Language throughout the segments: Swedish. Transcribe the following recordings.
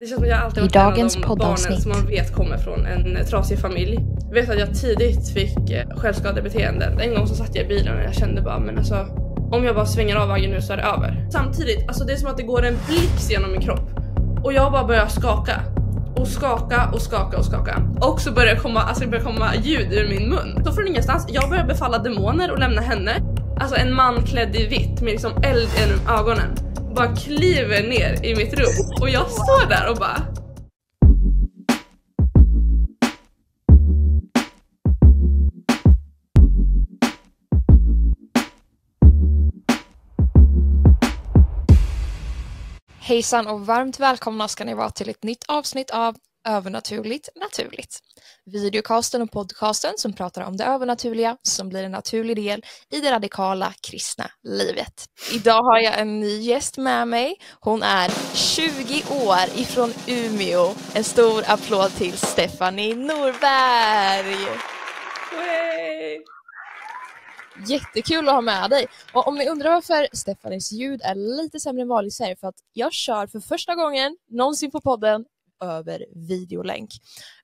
Det känns som jag alltid varit I en av de barnen som man vet kommer från en trasig familj. Jag vet att jag tidigt fick eh, självskadebeteenden. En gång så satt jag i bilen och jag kände bara men alltså om jag bara svänger av vägen nu så är det över. Samtidigt, alltså det är som att det går en blixt genom min kropp. Och jag bara börjar skaka. Och skaka och skaka och skaka. Och så börjar komma, alltså det börjar komma ljud ur min mun. Så från ingenstans, jag börjar befalla demoner och lämna henne. Alltså en man klädd i vitt med liksom eld i ögonen. Bara kliver ner i mitt rum. Och jag står där och bara Hejsan och varmt välkomna ska ni vara till ett nytt avsnitt av Övernaturligt naturligt. Videocasten och podcasten som pratar om det övernaturliga som blir en naturlig del i det radikala kristna livet. Idag har jag en ny gäst med mig. Hon är 20 år ifrån Umeå. En stor applåd till Stephanie Norberg! Yay! Jättekul att ha med dig. Och om ni undrar varför Stefanis ljud är lite sämre än vanligt så är det för att jag kör för första gången någonsin på podden över videolänk.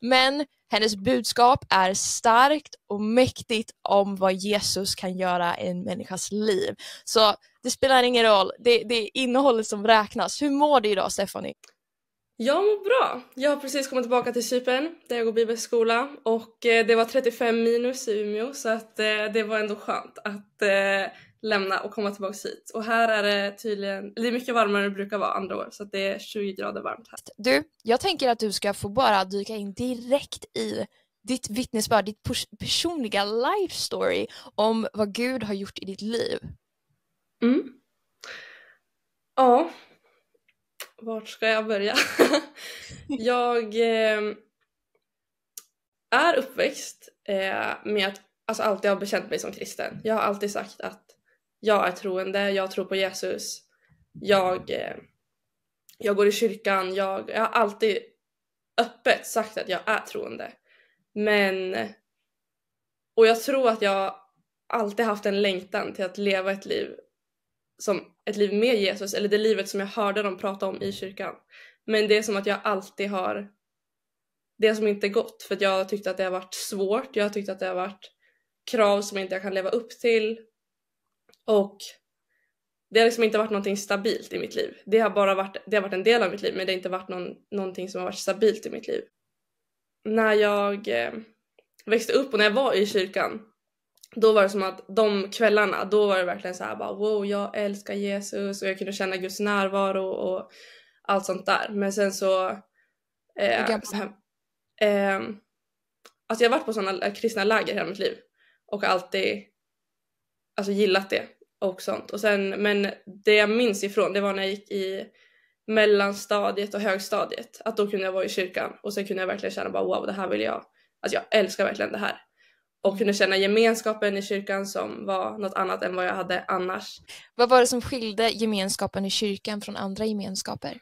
Men hennes budskap är starkt och mäktigt om vad Jesus kan göra i en människas liv. Så det spelar ingen roll, det, det är innehållet som räknas. Hur mår du idag Stephanie? Jag mår bra. Jag har precis kommit tillbaka till Cypern där jag går bibelskola och eh, det var 35 minus i Umeå så att eh, det var ändå skönt att eh, lämna och komma tillbaka hit. Och här är det tydligen, det är mycket varmare än det brukar vara andra år så att det är 20 grader varmt här. Du, jag tänker att du ska få bara dyka in direkt i ditt vittnesbörd, ditt pers- personliga life story om vad Gud har gjort i ditt liv. Mm. Ja. Vart ska jag börja? jag eh, är uppväxt eh, med att alltså, alltid ha bekänt mig som kristen. Jag har alltid sagt att jag är troende, jag tror på Jesus, jag, eh, jag går i kyrkan, jag, jag har alltid öppet sagt att jag är troende. Men, och jag tror att jag alltid haft en längtan till att leva ett liv som ett liv med Jesus, eller det livet som jag hörde dem prata om i kyrkan. Men det är som att jag alltid har det som inte gått för att jag har tyckt att det har varit svårt, jag tyckte att det har varit krav som inte jag kan leva upp till och det har liksom inte varit någonting stabilt i mitt liv. Det har bara varit, det har varit en del av mitt liv men det har inte varit någon, någonting som har varit stabilt i mitt liv. När jag eh, växte upp och när jag var i kyrkan då var det som att de kvällarna, då var det verkligen så här bara wow, jag älskar Jesus och jag kunde känna Guds närvaro och allt sånt där. Men sen så... Eh, eh, alltså jag har varit på sådana kristna läger hela mitt liv och alltid alltså gillat det och sånt. Och sen, men det jag minns ifrån det var när jag gick i mellanstadiet och högstadiet. Att då kunde jag vara i kyrkan och sen kunde jag verkligen känna bara wow det här vill jag. Alltså jag älskar verkligen det här och kunde känna gemenskapen i kyrkan som var något annat än vad jag hade annars. Vad var det som skilde gemenskapen i kyrkan från andra gemenskaper?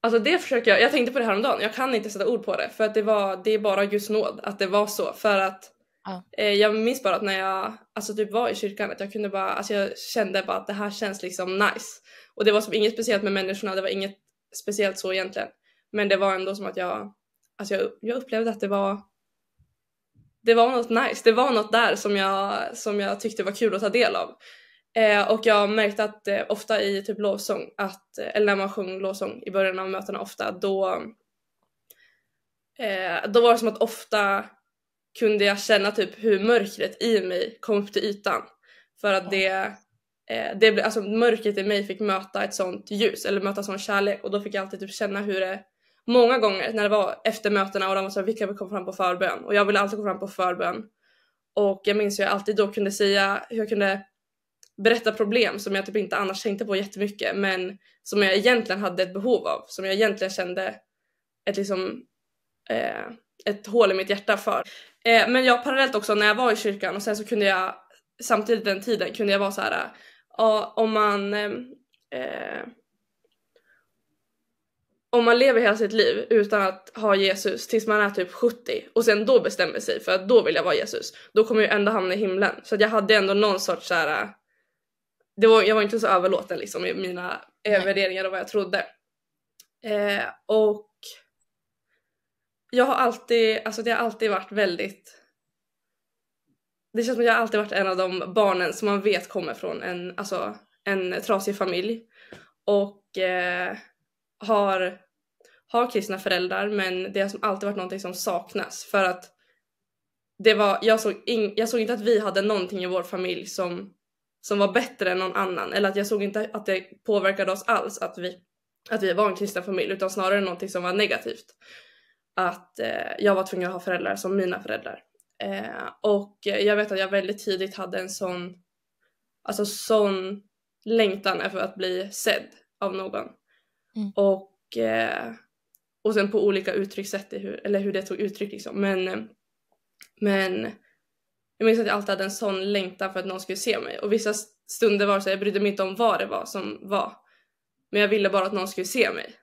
Alltså det försöker jag, jag tänkte på det här om dagen. jag kan inte sätta ord på det för att det var, det är bara Guds nåd att det var så för att Ja. Eh, jag minns bara att när jag alltså typ var i kyrkan att jag kunde bara, alltså jag kände bara att det här känns liksom nice. Och det var som inget speciellt med människorna, det var inget speciellt så egentligen. Men det var ändå som att jag, alltså jag, jag upplevde att det var det var något nice, det var något där som jag, som jag tyckte var kul att ta del av. Eh, och jag märkte att eh, ofta i typ lovsång, att, eh, eller när man sjöng lovsång i början av mötena ofta, då, eh, då var det som att ofta kunde jag känna typ hur mörkret i mig kom upp till ytan. För att det, eh, det blev, alltså mörkret i mig fick möta ett sånt ljus, eller möta sån kärlek och då fick jag alltid typ känna hur det många gånger när det var efter mötena och de var så här, vilka vill komma fram på förbön? Och jag ville alltid komma fram på förbön. Och jag minns hur jag alltid då kunde säga, hur jag kunde berätta problem som jag typ inte annars tänkte på jättemycket men som jag egentligen hade ett behov av, som jag egentligen kände ett liksom eh, ett hål i mitt hjärta för. Eh, men jag parallellt också när jag var i kyrkan och sen så kunde jag samtidigt den tiden kunde jag vara så här, ja om man eh, eh, om man lever hela sitt liv utan att ha Jesus tills man är typ 70 och sen då bestämmer sig för att då vill jag vara Jesus, då kommer jag ändå hamna i himlen. Så jag hade ändå någon sorts så här. Det var, jag var inte så överlåten liksom i mina Nej. värderingar och vad jag trodde. Eh, och jag har alltid, alltså det har alltid varit väldigt det känns som att jag alltid varit en av de barnen som man vet kommer från en, alltså, en trasig familj. Och eh, har, har kristna föräldrar men det har som alltid varit någonting som saknas för att det var, jag, såg in, jag såg inte att vi hade någonting i vår familj som, som var bättre än någon annan eller att jag såg inte att det påverkade oss alls att vi, att vi var en kristen familj utan snarare någonting som var negativt. Att eh, jag var tvungen att ha föräldrar som mina föräldrar. Eh, och jag vet att jag väldigt tidigt hade en sån, alltså sån längtan efter att bli sedd av någon. Mm. Och, eh, och sen på olika uttryckssätt, hur, eller hur det tog uttryck liksom. Men, men jag minns att jag alltid hade en sån längtan för att någon skulle se mig. Och vissa stunder var det så jag brydde mig inte om vad det var som var. Men jag ville bara att någon skulle se mig.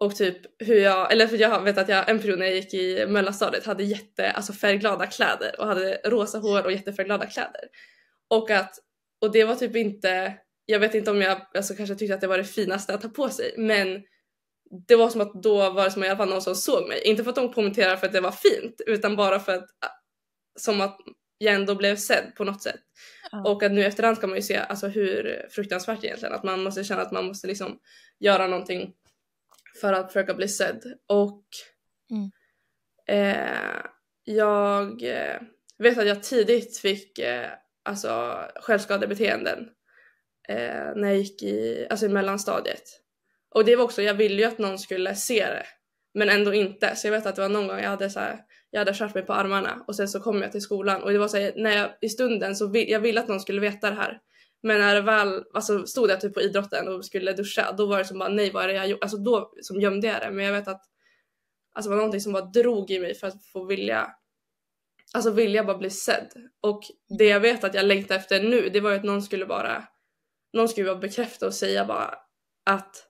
Och typ hur jag, eller för jag vet att jag en period när jag gick i mellanstadiet hade jätte, alltså färgglada kläder och hade rosa hår och jättefärgglada kläder. Och att, och det var typ inte, jag vet inte om jag alltså kanske tyckte att det var det finaste att ha på sig men det var som att då var det som att i alla fall någon som såg mig. Inte för att de kommenterade för att det var fint utan bara för att som att jag ändå blev sedd på något sätt. Mm. Och att nu efterhand kan man ju se alltså, hur fruktansvärt egentligen att man måste känna att man måste liksom göra någonting för att försöka bli sedd. Och mm. eh, jag eh, vet att jag tidigt fick eh, alltså, självskadebeteenden eh, när jag gick i, alltså, i mellanstadiet. Och det var också, jag ville ju att någon skulle se det men ändå inte. Så jag vet att det var någon gång jag hade så här, jag hade kört mig på armarna och sen så kom jag till skolan och det var så här, när jag i stunden så vill, jag ville att någon skulle veta det här men när det väl alltså, stod jag typ på idrotten och skulle duscha, då var det som bara nej vad är det jag gjort? Alltså då som gömde jag det. Men jag vet att alltså, det var någonting som bara drog i mig för att få vilja Alltså vilja bara bli sedd. Och det jag vet att jag längtar efter nu, det var ju att någon skulle bara någon skulle bara bekräfta och säga bara att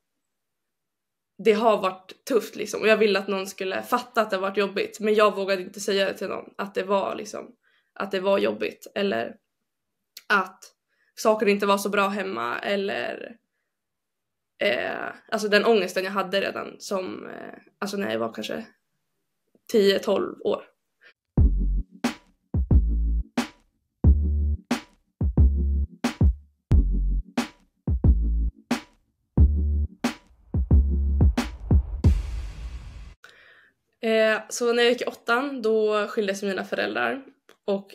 det har varit tufft liksom och jag ville att någon skulle fatta att det varit jobbigt men jag vågade inte säga det till någon att det var liksom att det var jobbigt eller att saker inte var så bra hemma eller eh, alltså den ångesten jag hade redan som eh, alltså när jag var kanske 10-12 år. Eh, så när jag gick i åttan då skildes mina föräldrar och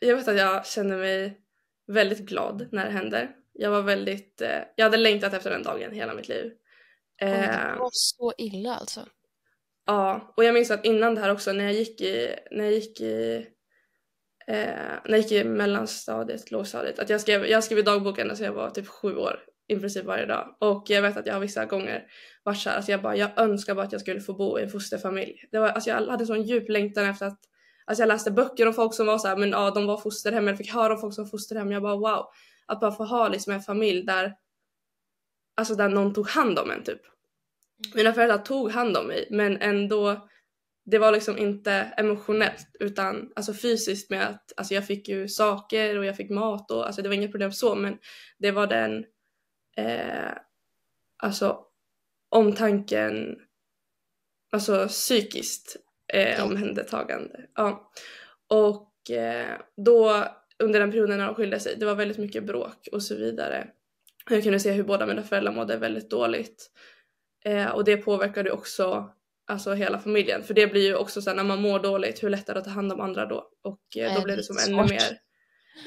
jag vet att jag kände mig väldigt glad när det hände. Jag var väldigt, eh, jag hade längtat efter den dagen hela mitt liv. Eh, det var så illa alltså? Ja, och jag minns att innan det här också när jag gick i, när jag gick i eh, när jag gick i mellanstadiet, lågstadiet, att jag skrev, jag skrev i dagboken när jag var typ sju år i princip varje dag. Och jag vet att jag har vissa gånger varit såhär, alltså jag bara, jag önskar bara att jag skulle få bo i en fosterfamilj. Det var, alltså jag hade sån djup längtan efter att Alltså jag läste böcker om folk som var så här, men ja, de var fosterhem. Jag fick höra om folk som var fosterhem. Jag bara wow. Att bara få ha liksom en familj där, alltså där någon tog hand om en typ. Mm. Mina föräldrar tog hand om mig men ändå, det var liksom inte emotionellt utan alltså fysiskt med att alltså jag fick ju saker och jag fick mat och alltså det var inget problem så men det var den eh, alltså omtanken alltså psykiskt eh, omhändertagande. Ja. Och eh, då under den perioden när de skilde sig, det var väldigt mycket bråk och så vidare. Jag kunde se hur båda mina föräldrar mådde väldigt dåligt. Eh, och det påverkade också alltså hela familjen. För det blir ju också så när man mår dåligt, hur lättare att ta hand om andra då? Och eh, då blir det som ännu mer.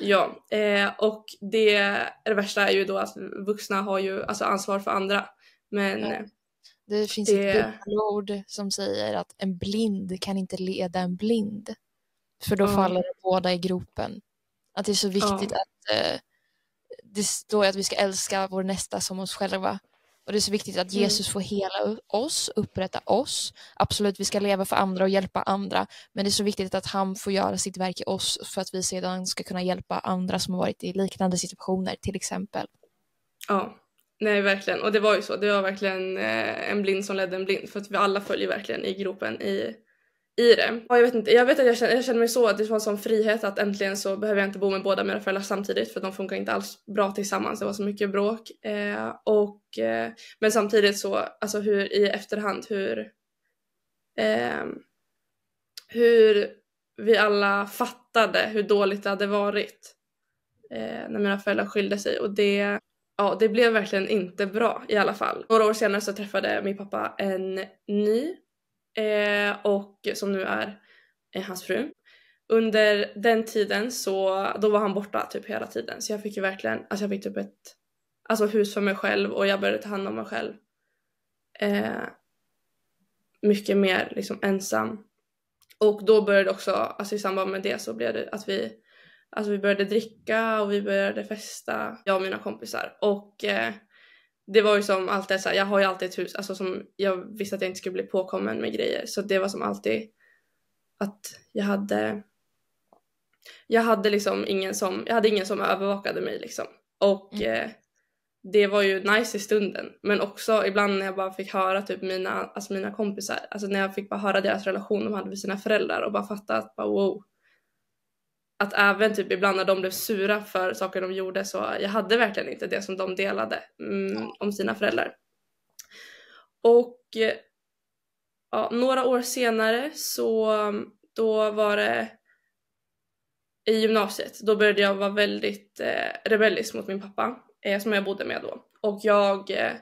Ja, eh, och det, det värsta är ju då att vuxna har ju alltså ansvar för andra. Men ja. Det finns det... ett bibelord som säger att en blind kan inte leda en blind. För då mm. faller båda i gropen. Att det är så viktigt mm. att eh, det står att vi ska älska vår nästa som oss själva. Och det är så viktigt att mm. Jesus får hela oss, upprätta oss. Absolut, vi ska leva för andra och hjälpa andra. Men det är så viktigt att han får göra sitt verk i oss för att vi sedan ska kunna hjälpa andra som har varit i liknande situationer, till exempel. Ja, Nej, verkligen. Och det var ju så. Det var verkligen eh, en blind som ledde en blind. För att vi alla följer verkligen i gropen i, i det. Och jag vet inte, jag vet att jag känner, jag känner mig så, att det var en sån frihet att äntligen så behöver jag inte bo med båda mina föräldrar samtidigt för de funkar inte alls bra tillsammans, det var så mycket bråk. Eh, och, eh, men samtidigt så, alltså hur i efterhand hur eh, hur vi alla fattade hur dåligt det hade varit eh, när mina föräldrar skilde sig och det, ja, det blev verkligen inte bra i alla fall. Några år senare så träffade min pappa en ny eh, och som nu är eh, hans fru. Under den tiden så då var han borta typ hela tiden så jag fick ju verkligen, alltså jag fick typ ett alltså hus för mig själv och jag började ta hand om mig själv. Eh, mycket mer liksom ensam. Och då började också, alltså i samband med det så blev det att vi, alltså vi började dricka och vi började festa, jag och mina kompisar. Och eh, det var ju som alltid så här, jag har ju alltid ett hus, alltså som jag visste att jag inte skulle bli påkommen med grejer. Så det var som alltid att jag hade, jag hade liksom ingen som, jag hade ingen som övervakade mig liksom. Och mm. eh, det var ju nice i stunden men också ibland när jag bara fick höra typ mina, alltså mina kompisar, alltså när jag fick bara höra deras relation de hade med sina föräldrar och bara fatta att bara wow. Att även typ ibland när de blev sura för saker de gjorde så jag hade verkligen inte det som de delade mm, om sina föräldrar. Och ja, några år senare så då var det i gymnasiet, då började jag vara väldigt eh, rebellisk mot min pappa eh, som jag bodde med då. Och jag, eh,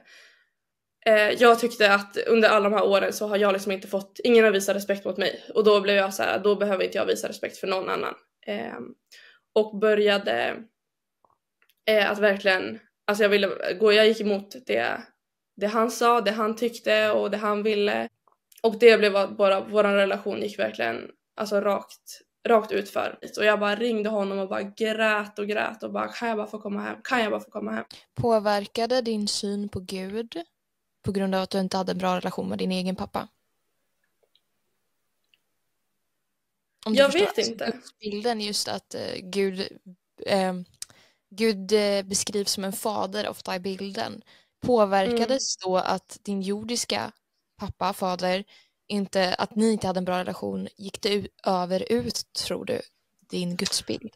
eh, jag tyckte att under alla de här åren så har jag liksom inte fått, ingen har visat respekt mot mig. Och då blev jag så här, då behöver inte jag visa respekt för någon annan. Eh, och började eh, att verkligen, alltså jag ville gå, jag gick emot det, det han sa, det han tyckte och det han ville. Och det blev bara, vår relation gick verkligen alltså rakt rakt utför. Och jag bara ringde honom och bara grät och grät och bara kan jag bara få komma hem? Kan jag bara få komma hem? Påverkade din syn på Gud på grund av att du inte hade en bra relation med din egen pappa? Om jag vet inte. Bilden just att uh, Gud, uh, Gud uh, beskrivs som en fader ofta i bilden. Påverkades mm. då att din jordiska pappa, fader, inte, att ni inte hade en bra relation, gick det över ut, tror du, din gudsbild?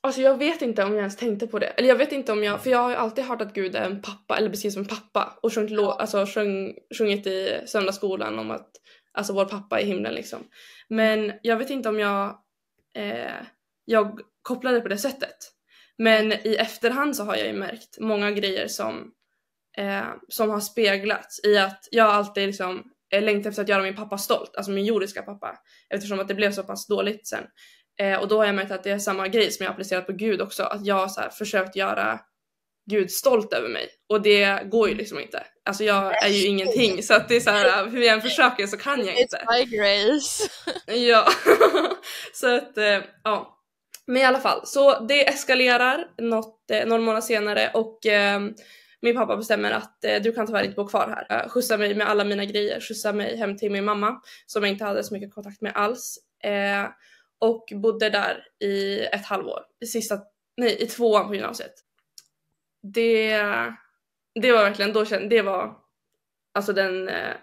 Alltså jag vet inte om jag ens tänkte på det. Eller jag vet inte om jag, för jag har ju alltid hört att Gud är en pappa, eller beskrivs som en pappa. Och sjungit, alltså, sjung, sjungit i söndagsskolan om att, alltså vår pappa i himlen liksom. Men jag vet inte om jag, eh, jag kopplade på det sättet. Men i efterhand så har jag ju märkt många grejer som, eh, som har speglats i att jag alltid liksom eh, längtat efter att göra min pappa stolt, alltså min jordiska pappa. Eftersom att det blev så pass dåligt sen. Eh, och då har jag märkt att det är samma grej som jag applicerat på Gud också, att jag har så här, försökt göra Gud stolt över mig. Och det går ju liksom inte. Alltså jag är ju ingenting så att det är så här, hur jag än försöker så kan jag inte. It's my grace. ja. så att, eh, ja. Men i alla fall, så det eskalerar något, eh, några månader senare och eh, min pappa bestämmer att eh, du kan tyvärr inte bo kvar här. Uh, skjutsa mig med alla mina grejer, skjutsa mig hem till min mamma som jag inte hade så mycket kontakt med alls. Eh, och bodde där i ett halvår, i sista, nej i tvåan på gymnasiet. Det, det var verkligen, då kände, det var alltså den, eh,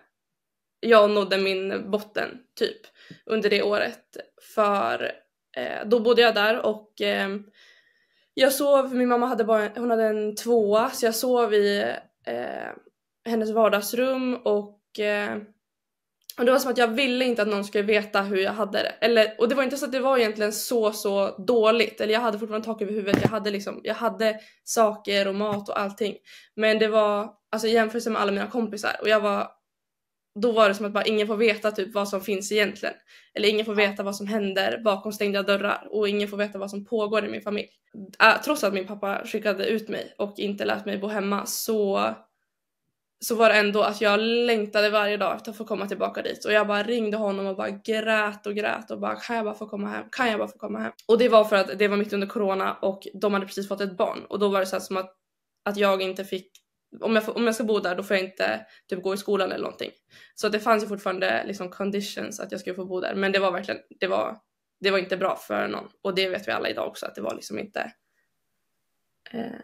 jag nådde min botten typ under det året. För eh, då bodde jag där och eh, jag sov, min mamma hade bara, hon hade en tvåa så jag sov i hennes vardagsrum och, och det var som att jag ville inte att någon skulle veta hur jag hade det. Eller, och det var inte så att det var egentligen så så dåligt, eller jag hade fortfarande tak över huvudet, jag hade liksom, jag hade saker och mat och allting. Men det var, alltså i jämförelse med alla mina kompisar och jag var då var det som att bara ingen får veta typ vad som finns egentligen. Eller ingen får veta vad som händer bakom stängda dörrar och ingen får veta vad som pågår i min familj. Äh, trots att min pappa skickade ut mig och inte lät mig bo hemma så, så var det ändå att jag längtade varje dag efter att få komma tillbaka dit och jag bara ringde honom och bara grät och grät och bara kan jag bara få komma hem? Kan jag bara få komma hem? Och det var för att det var mitt under corona och de hade precis fått ett barn och då var det så här som att, att jag inte fick om jag, får, om jag ska bo där då får jag inte typ gå i skolan eller någonting. Så det fanns ju fortfarande liksom conditions att jag skulle få bo där men det var verkligen, det var, det var inte bra för någon och det vet vi alla idag också att det var liksom inte eh,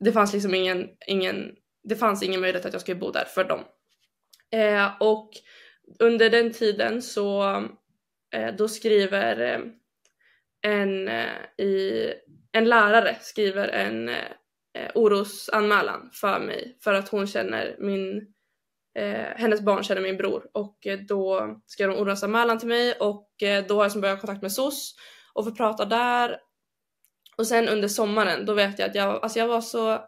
det fanns liksom ingen, ingen, det fanns ingen möjlighet att jag skulle bo där för dem. Eh, och under den tiden så eh, då skriver eh, en, eh, i, en lärare skriver en eh, eh, orosanmälan för mig för att hon känner min eh, hennes barn känner min bror och eh, då skrev de orosanmälan till mig och eh, då har jag som börjat kontakt med SOS och får prata där. Och sen under sommaren då vet jag att jag, alltså jag var så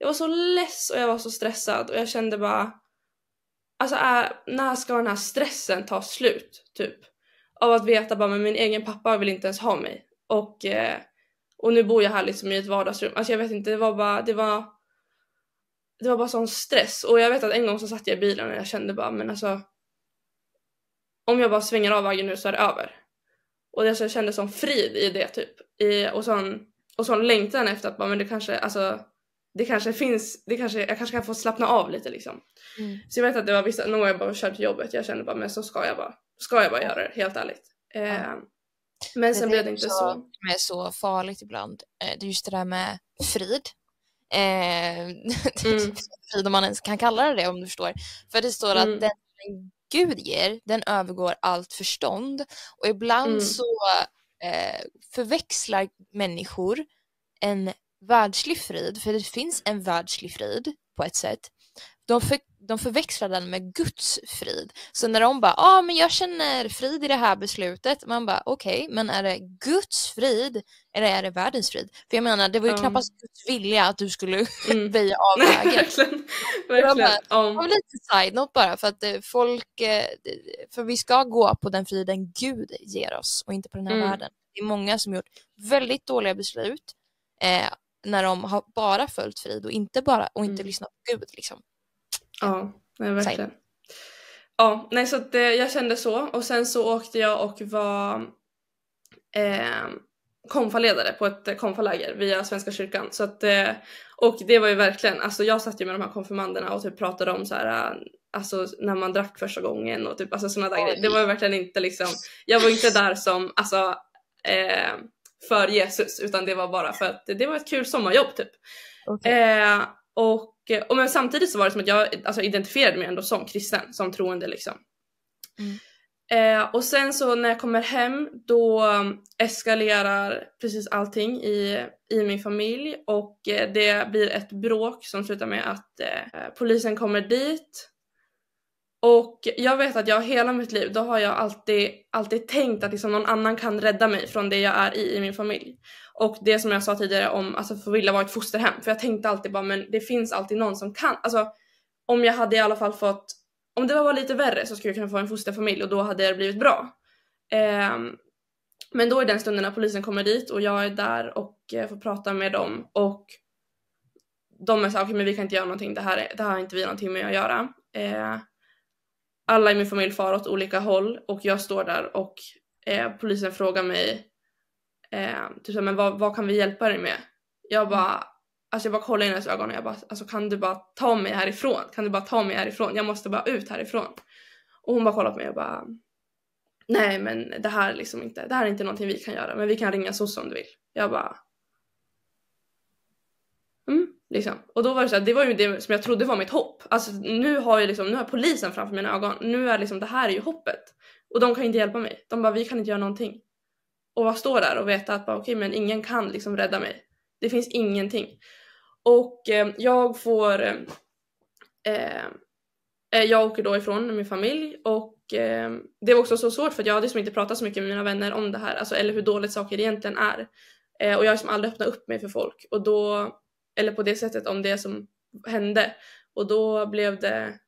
jag var så less och jag var så stressad och jag kände bara alltså är, när ska den här stressen ta slut typ? Av att veta bara men min egen pappa vill inte ens ha mig och eh, och nu bor jag här liksom i ett vardagsrum. Alltså jag vet inte, det var bara, det var det var bara sån stress och jag vet att en gång så satt jag i bilen och jag kände bara men alltså om jag bara svänger av vägen nu så är det över. Och alltså jag kände sån frid i det typ. I, och sån, och sån längtan efter att bara men det kanske, alltså det kanske finns, det kanske, jag kanske kan få slappna av lite liksom. Mm. Så jag vet att det var vissa, någon gång jag bara körde till jobbet, jag kände bara men så ska jag bara, ska jag bara göra det helt ärligt. Eh, mm. Men sen blev det inte så. som är så farligt ibland, eh, det är just det där med frid. Eh, mm. frid om man ens kan kalla det det om du förstår. För det står mm. att den Gud ger, den övergår allt förstånd. Och ibland mm. så eh, förväxlar människor en världslig frid, för det finns en världslig frid på ett sätt. De, för, de förväxlar den med Guds frid. Så när de bara, ja ah, men jag känner frid i det här beslutet, man bara okej, okay, men är det Guds frid eller är det världens frid? För jag menar, det var ju um. knappast Guds vilja att du skulle mm. väja av vägen. verkligen. verkligen. Bara, um. lite side-note bara, för att eh, folk, eh, för vi ska gå på den friden Gud ger oss och inte på den här mm. världen. Det är många som gjort väldigt dåliga beslut eh, när de har bara följt frid och inte bara och inte mm. lyssnat på Gud liksom. Ja, nej, verkligen. Ja, nej så att, eh, jag kände så och sen så åkte jag och var eh, konfaledare på ett konfaläger via Svenska kyrkan. Så att, eh, och det var ju verkligen, alltså jag satt ju med de här konfirmanderna och typ pratade om så här, alltså när man drack första gången och typ alltså sådana där grejer. Det var ju verkligen inte liksom, jag var inte där som alltså eh, för Jesus utan det var bara för att det var ett kul sommarjobb typ. Okay. Eh, och, och men samtidigt så var det som att jag alltså, identifierade mig ändå som kristen, som troende liksom. Mm. Eh, och sen så när jag kommer hem då eskalerar precis allting i, i min familj och eh, det blir ett bråk som slutar med att eh, polisen kommer dit och jag vet att jag hela mitt liv, då har jag alltid, alltid tänkt att liksom någon annan kan rädda mig från det jag är i i min familj. Och det som jag sa tidigare om alltså för vilja vara ett fosterhem, för jag tänkte alltid bara men det finns alltid någon som kan. Alltså om jag hade i alla fall fått, om det var lite värre så skulle jag kunna få en fosterfamilj och då hade det blivit bra. Um, men då är den stunden när polisen kommer dit och jag är där och eh, får prata med dem och de är såhär, okej okay, men vi kan inte göra någonting, det här, det här har inte vi någonting med att göra. Uh, alla i min familj far åt olika håll och jag står där och eh, polisen frågar mig eh, typ men vad, vad kan vi hjälpa dig med? Jag bara, alltså jag bara kollar in i hennes ögon och jag bara, alltså kan du bara ta mig härifrån? Kan du bara ta mig härifrån? Jag måste bara ut härifrån. Och hon bara kollar på mig och bara, nej men det här är liksom inte, det här är inte någonting vi kan göra men vi kan ringa SOS om du vill. Jag bara. Liksom. Och då var det så här, det var ju det som jag trodde var mitt hopp. Alltså nu har jag liksom, nu har polisen framför mina ögon. Nu är liksom, det här är ju hoppet. Och de kan inte hjälpa mig. De bara, vi kan inte göra någonting. Och vad står där och veta att bara, okej, okay, men ingen kan liksom rädda mig. Det finns ingenting. Och eh, jag får, eh, eh, jag åker då ifrån min familj och eh, det var också så svårt för jag hade liksom inte pratat så mycket med mina vänner om det här, alltså, eller hur dåligt saker egentligen är. Eh, och jag har liksom aldrig öppnat upp mig för folk och då eller på det sättet om det som hände. Och då blev det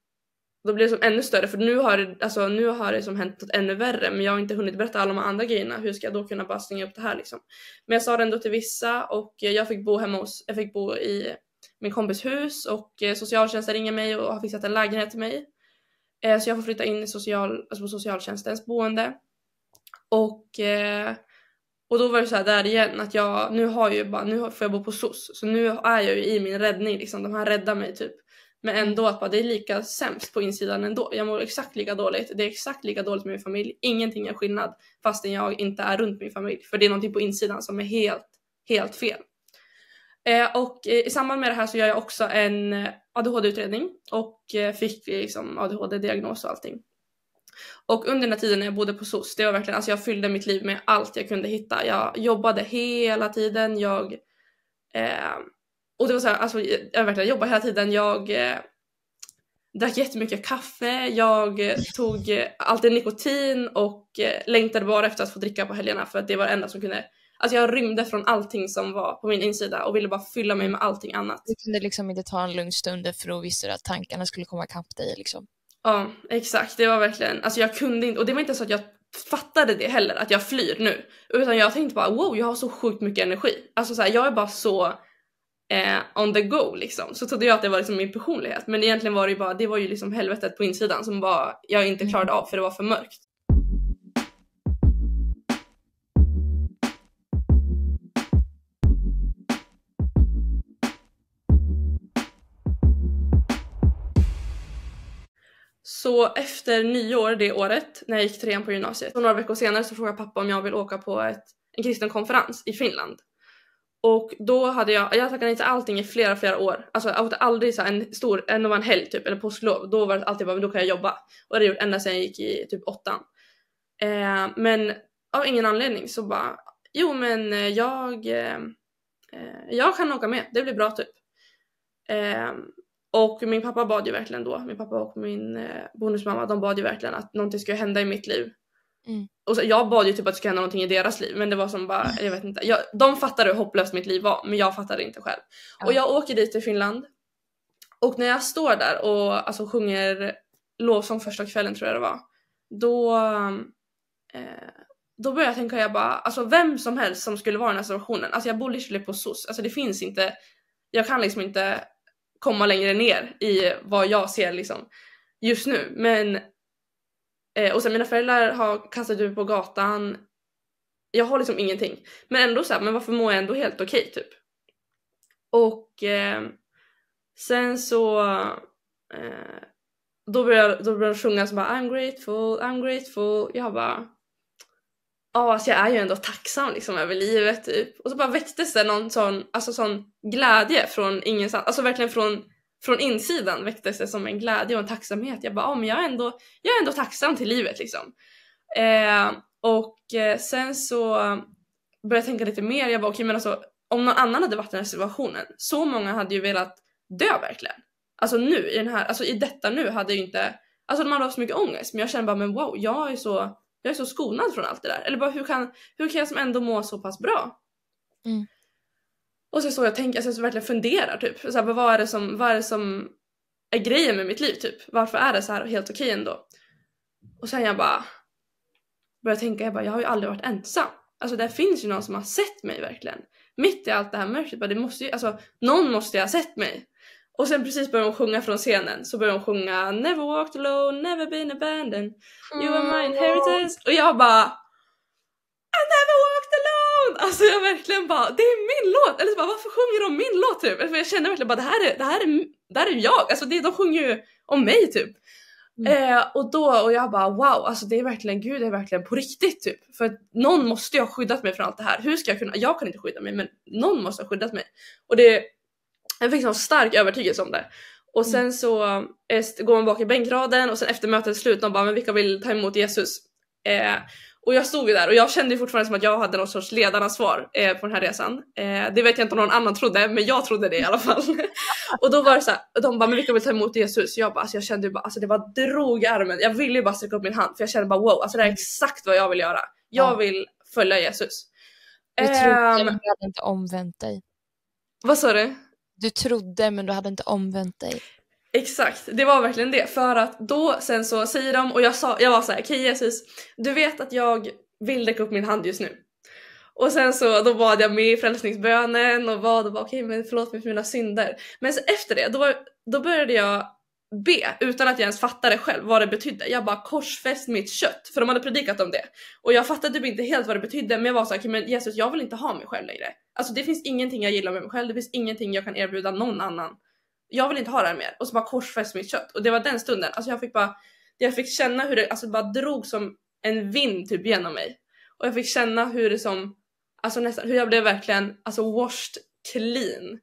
då blev det som ännu större för nu har det, alltså, nu har det som hänt något ännu värre men jag har inte hunnit berätta alla de andra grejerna. Hur ska jag då kunna bara stänga upp det här liksom? Men jag sa det ändå till vissa och jag fick bo hemma hos, jag fick bo i min kompis hus och eh, socialtjänsten ringer mig och har fixat en lägenhet till mig. Eh, så jag får flytta in i social, alltså på socialtjänstens boende. Och eh, och då var det så här där igen att jag, nu har ju bara, nu får jag bo på SOS. Så nu är jag ju i min räddning liksom, de här räddar mig typ. Men ändå att bara, det är lika sämst på insidan ändå. Jag mår exakt lika dåligt. Det är exakt lika dåligt med min familj. Ingenting är skillnad fastän jag inte är runt min familj. För det är någonting på insidan som är helt, helt fel. Eh, och eh, i samband med det här så gör jag också en eh, ADHD-utredning och eh, fick liksom ADHD-diagnos och allting. Och under den här tiden när jag bodde på SOS, det var verkligen, alltså jag fyllde mitt liv med allt jag kunde hitta. Jag jobbade hela tiden, jag... Eh, och det var så här, alltså jag verkligen jobbade hela tiden. Jag eh, drack jättemycket kaffe, jag eh, tog eh, alltid nikotin och eh, längtade bara efter att få dricka på helgerna för att det var det enda som kunde Alltså jag rymde från allting som var på min insida och ville bara fylla mig med allting annat. Du kunde liksom inte ta en lugn stund för då visste du att tankarna skulle komma ikapp dig liksom. Ja, exakt. Det var verkligen, alltså jag kunde inte, och det var inte så att jag fattade det heller, att jag flyr nu. Utan jag tänkte bara wow, jag har så sjukt mycket energi. Alltså så här, jag är bara så eh, on the go liksom. Så trodde jag att det var liksom min personlighet. Men egentligen var det ju bara, det var ju liksom helvetet på insidan som bara, jag inte klarade av för det var för mörkt. Så efter nyår det året, när jag gick trean på gymnasiet, så några veckor senare så frågade pappa om jag vill åka på ett, en kristen konferens i Finland. Och då hade jag, jag tackade nej till allting i flera, flera år. Alltså jag åkte aldrig så en stor, en var en helg typ, eller påsklov. Då var det alltid bara, men då kan jag jobba. Och det har jag gjort ända sedan jag gick i typ åttan. Eh, men av ingen anledning så bara, jo men eh, jag, eh, eh, jag kan åka med, det blir bra typ. Eh, och min pappa bad ju verkligen då, min pappa och min eh, bonusmamma, de bad ju verkligen att någonting skulle hända i mitt liv. Mm. Och så, jag bad ju typ att det skulle hända någonting i deras liv men det var som bara, jag vet inte. Jag, de fattade hur hopplöst mitt liv var men jag fattade inte själv. Ja. Och jag åker dit till Finland och när jag står där och alltså sjunger lovsång första kvällen tror jag det var. Då, eh, då började jag tänka, jag bara, alltså vem som helst som skulle vara i den här situationen, alltså jag bor literally på SOS, alltså det finns inte, jag kan liksom inte komma längre ner i vad jag ser liksom just nu. Men eh, och sen mina föräldrar har kastat ut mig på gatan. Jag har liksom ingenting. Men ändå så här, men varför mår jag ändå helt okej typ? Och eh, sen så eh, då började då började de sjunga så bara I'm grateful, I'm grateful. Jag bara ja, alltså jag är ju ändå tacksam liksom över livet typ. Och så bara väcktes det någon sån, alltså sån glädje från ingenstans, alltså verkligen från, från insidan väcktes det som en glädje och en tacksamhet. Jag bara, ja men jag är ändå, jag är ändå tacksam till livet liksom. Eh, och eh, sen så började jag tänka lite mer, jag bara okej okay, men alltså om någon annan hade varit i den här situationen, så många hade ju velat dö verkligen. Alltså nu i den här, alltså i detta nu hade ju inte, alltså de hade haft så mycket ångest men jag känner bara men wow, jag är så jag är så skonad från allt det där. Eller bara hur kan, hur kan jag som ändå må så pass bra? Mm. Och så så jag tänker, alltså jag så verkligen funderar typ. Så här, vad, är det som, vad är det som är grejen med mitt liv typ? Varför är det så här helt okej ändå? Och sen jag bara börjar tänka, jag bara jag har ju aldrig varit ensam. Alltså det finns ju någon som har sett mig verkligen. Mitt i allt det här mörkret, bara, det måste ju, alltså någon måste ju ha sett mig. Och sen precis börjar hon sjunga från scenen så börjar hon sjunga Never walked alone, never been abandoned, you are my inheritance. Och jag bara I never walked alone! Alltså jag verkligen bara, det är min låt! Eller så bara varför sjunger de min låt typ? För jag känner verkligen bara det här är, det här är, det här är jag, alltså det, de sjunger ju om mig typ. Mm. Eh, och då, och jag bara wow, alltså det är verkligen, gud det är verkligen på riktigt typ. För att någon måste ju ha skyddat mig från allt det här. Hur ska jag kunna, jag kan inte skydda mig men någon måste ha skyddat mig. Och det jag fick sån stark övertygelse om det. Och sen så eh, går man bak i bänkraden och sen efter mötets slut, de bara men vilka vill ta emot Jesus? Eh, och jag stod ju där och jag kände fortfarande som att jag hade någon sorts ledaransvar eh, på den här resan. Eh, det vet jag inte om någon annan trodde, men jag trodde det i alla fall. och då var det så här, de bara men vilka vill ta emot Jesus? Jag bara, alltså jag kände ju bara, alltså det var drog i armen. Jag ville ju bara sträcka upp min hand för jag kände bara wow, alltså det här är exakt vad jag vill göra. Jag Ja. vill följa Jesus. Du trodde men du hade inte omvänt dig. vad sa du? Du trodde men du hade inte omvänt dig. Exakt, det var verkligen det. För att då sen så säger de och jag sa, jag var så här, okej Jesus, du vet att jag vill räcka upp min hand just nu. Och sen så då bad jag med i frälsningsbönen och bad och bara okej men förlåt mig för mina synder. Men så efter det då, då började jag be utan att jag ens fattade själv vad det betydde. Jag bara korsfäst mitt kött för de hade predikat om det. Och jag fattade typ inte helt vad det betydde men jag var såhär, okej men Jesus jag vill inte ha mig själv längre. Alltså det finns ingenting jag gillar med mig själv, det finns ingenting jag kan erbjuda någon annan. Jag vill inte ha det här mer. Och så bara korsfäst mitt kött. Och det var den stunden, alltså jag fick bara, jag fick känna hur det alltså bara drog som en vind typ genom mig. Och jag fick känna hur det som, alltså nästan, hur jag blev verkligen alltså washed clean.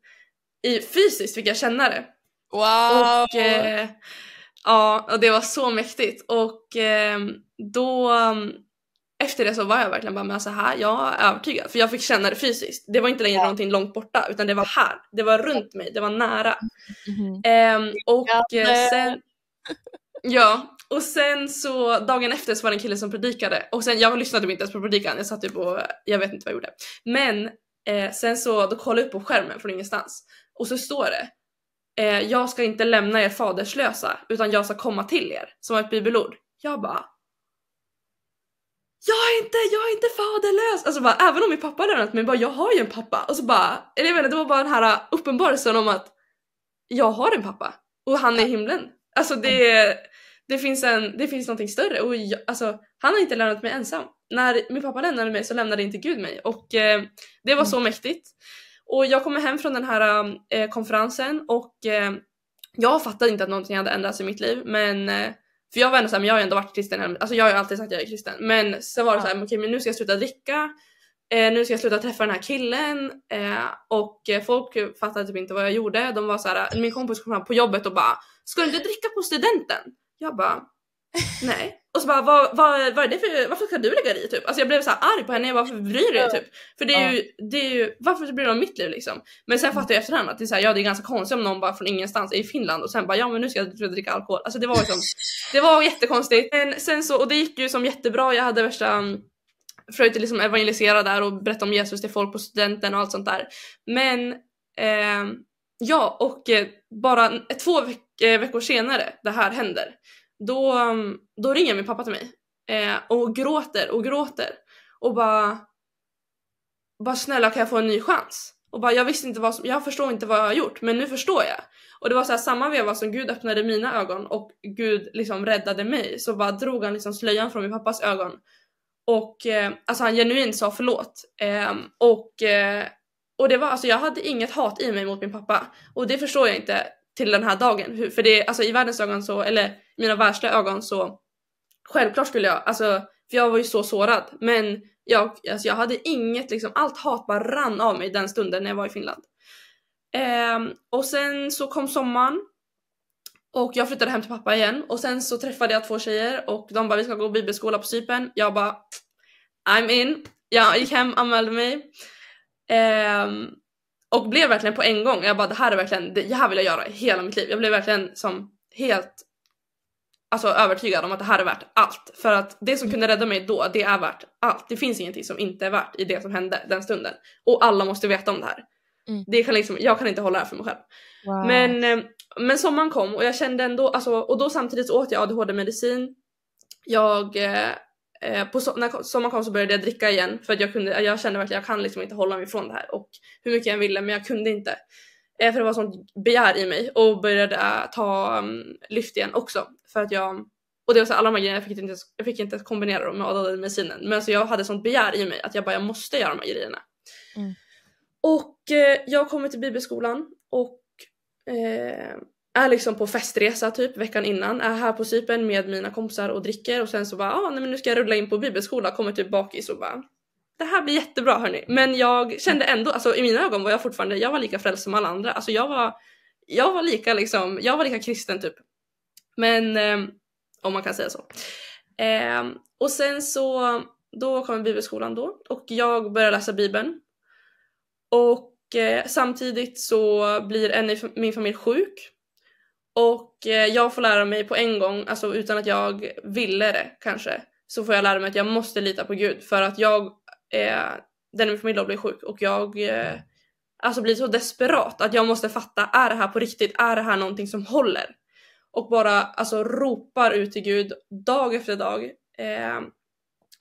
I, fysiskt fick jag känna det. Wow! Och eh, Ja, och det var så mäktigt och eh, då efter det så var jag verkligen bara men så här, jag är övertygad för jag fick känna det fysiskt. Det var inte längre ja. någonting långt borta utan det var här, det var runt mig, det var nära. Mm. Eh, och sen, ja, och sen så dagen efter så var det en kille som predikade och sen jag lyssnade inte ens på predikan, jag satt typ och jag vet inte vad jag gjorde. Men eh, sen så då kollade jag upp på skärmen från ingenstans och så står det eh, jag ska inte lämna er faderslösa utan jag ska komma till er som ett bibelord. Jag bara jag är inte, jag är inte faderlös! Alltså bara, även om min pappa hade lämnat mig, bara jag har ju en pappa. Och så bara, eller jag inte, det var bara den här uppenbarelsen om att jag har en pappa och han är i himlen. Alltså det, det finns en, det finns någonting större och jag, alltså han har inte lämnat mig ensam. När min pappa lämnade mig så lämnade inte Gud mig och eh, det var så mm. mäktigt. Och jag kommer hem från den här eh, konferensen och eh, jag fattade inte att någonting hade ändrats i mitt liv men eh, för jag var ändå såhär, men jag har ju ändå varit kristen, alltså jag har ju alltid sagt att jag är kristen. Men så var det ja. såhär, okej okay, men nu ska jag sluta dricka, eh, nu ska jag sluta träffa den här killen eh, och folk fattade typ inte vad jag gjorde. De var såhär, min kompis kom fram på jobbet och bara, ska du inte dricka på studenten? Jag bara, nej. Och så bara vad, vad, vad är det för, varför ska du lägga dig i typ? Alltså jag blev så arg på henne, jag bara varför bryr du dig typ? För det är ju, det är ju, varför bryr du dig om mitt liv liksom? Men sen fattade jag efterhand att det är så här, ja det är ganska konstigt om någon bara från ingenstans är i Finland och sen bara ja men nu ska jag dricka alkohol. Alltså det var liksom, det var jättekonstigt. Men sen så, och det gick ju som jättebra, jag hade värsta mm, försökte liksom evangelisera där och berätta om Jesus till folk på studenten och allt sånt där. Men eh, ja, och eh, bara två veck eh, veckor senare det här händer då, då ringer min pappa till mig eh, och gråter och gråter och bara bara snälla kan jag få en ny chans? Och bara jag visste inte vad som, jag förstår inte vad jag har gjort men nu förstår jag. Och det var så här, samma veva som Gud öppnade mina ögon och Gud liksom räddade mig så bara drog han liksom slöjan från min pappas ögon. Och eh, alltså han genuint sa förlåt. Eh, och, eh, och det var alltså jag hade inget hat i mig mot min pappa och det förstår jag inte till den här dagen. För det, alltså i världens ögon så, eller mina värsta ögon så självklart skulle jag, alltså för jag var ju så sårad. Men jag, alltså jag hade inget liksom, allt hat bara rann av mig den stunden när jag var i Finland. Eh, och sen så kom sommaren och jag flyttade hem till pappa igen och sen så träffade jag två tjejer och de bara vi ska gå bibelskola på Cypern. Jag bara I'm in. Jag gick hem, anmälde mig. Eh, och blev verkligen på en gång, jag bara det här är verkligen, det här vill jag göra hela mitt liv. Jag blev verkligen som helt alltså övertygad om att det här är värt allt. För att det som kunde rädda mig då, det är värt allt. Det finns ingenting som inte är värt i det som hände den stunden. Och alla måste veta om det här. Mm. Det kan liksom, jag kan inte hålla det här för mig själv. Wow. Men, eh, men sommaren kom och jag kände ändå, alltså, och då samtidigt åt jag ADHD-medicin. Jag Eh, på so när sommaren kom så började jag dricka igen för att jag, kunde, jag kände verkligen att jag kan liksom inte hålla mig ifrån det här och hur mycket jag ville men jag kunde inte. Eh, för det var sånt begär i mig och började äh, ta um, lyft igen också för att jag och det var så alla de här grejerna, jag fick inte, jag fick inte kombineera dem med ADHD-medicinen men alltså jag hade sånt begär i mig att jag bara jag måste göra de här grejerna. Mm. Och eh, jag kommer till bibelskolan och eh, är liksom på festresa typ veckan innan, är här på Cypern med mina kompisar och dricker och sen så bara ah, nej, men nu ska jag rulla in på bibelskola, kommer typ bakis och bara det här blir jättebra hörni. Men jag kände ändå, alltså i mina ögon var jag fortfarande, jag var lika frälst som alla andra. Alltså jag var, jag var lika liksom, jag var lika kristen typ. Men, eh, om man kan säga så. Eh, och sen så, då kom bibelskolan då och jag började läsa bibeln. Och eh, samtidigt så blir en i min familj sjuk och eh, jag får lära mig på en gång, alltså utan att jag ville det kanske, så får jag lära mig att jag måste lita på Gud för att jag, eh, den i min familj då blir sjuk och jag eh, alltså blir så desperat att jag måste fatta, är det här på riktigt? Är det här någonting som håller? Och bara alltså ropar ut till Gud dag efter dag eh,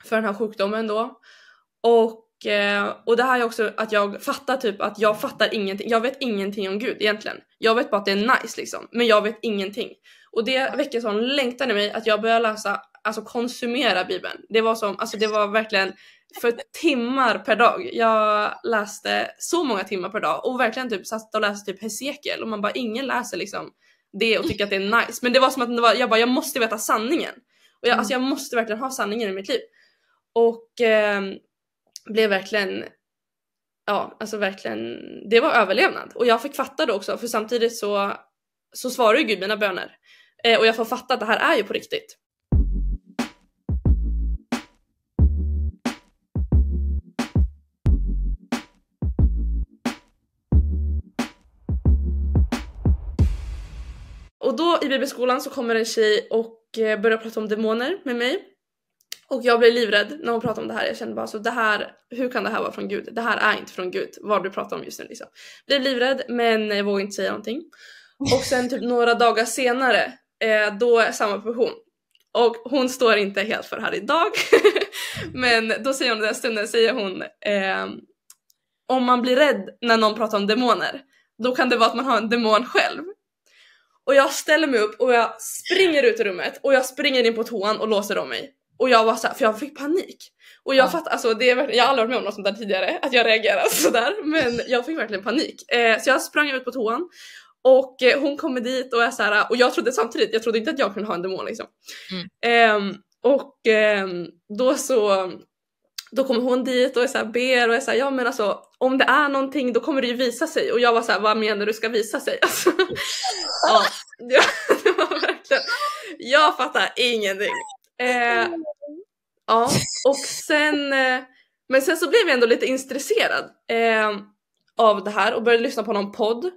för den här sjukdomen då. Och och det här är också att jag fattar typ att jag fattar ingenting. Jag vet ingenting om Gud egentligen. Jag vet bara att det är nice liksom, men jag vet ingenting. Och det väcker sån längtan i mig att jag börjar läsa, alltså konsumera bibeln. Det var som, alltså det var verkligen för timmar per dag. Jag läste så många timmar per dag och verkligen typ satt och läste typ Hesekiel och man bara ingen läser liksom det och tycker att det är nice. Men det var som att det var, jag bara jag måste veta sanningen. Och jag, alltså jag måste verkligen ha sanningen i mitt liv. Och eh, blev verkligen, ja alltså verkligen, det var överlevnad. Och jag fick fatta det också för samtidigt så, så svarar ju Gud mina böner. Eh, och jag får fatta att det här är ju på riktigt. Och då i bibelskolan så kommer en tjej och eh, börjar prata om demoner med mig. Och jag blev livrädd när hon pratade om det här. Jag kände bara så det här, hur kan det här vara från Gud? Det här är inte från Gud, vad du pratar om just nu liksom. Blev livrädd men jag vågade inte säga någonting. Och sen typ några dagar senare, eh, då är samma person. Och hon står inte helt för det här idag. men då säger hon den stunden, säger hon eh, om man blir rädd när någon pratar om demoner, då kan det vara att man har en demon själv. Och jag ställer mig upp och jag springer ut ur rummet och jag springer in på toan och låser om mig. Och jag var såhär, för jag fick panik. Och jag Ja. fattar, alltså det är, jag har aldrig varit med om något sånt där tidigare, att jag reagerar sådär. Men jag fick verkligen panik. Eh, så jag sprang ut på toan och eh, hon kommer dit och är såhär, och jag trodde samtidigt, jag trodde inte att jag kunde ha en demon liksom. Ehm, och ehm, då så då kommer hon dit och är så här, ber och är såhär, ja men alltså om det är någonting då kommer det ju visa sig. Och jag var såhär, vad menar du ska visa sig? Alltså, ja, det var verkligen, jag fattar ingenting. Eh, ja, och sen, eh, men sen så blev jag ändå lite intresserad eh, av det här och började lyssna på någon podd.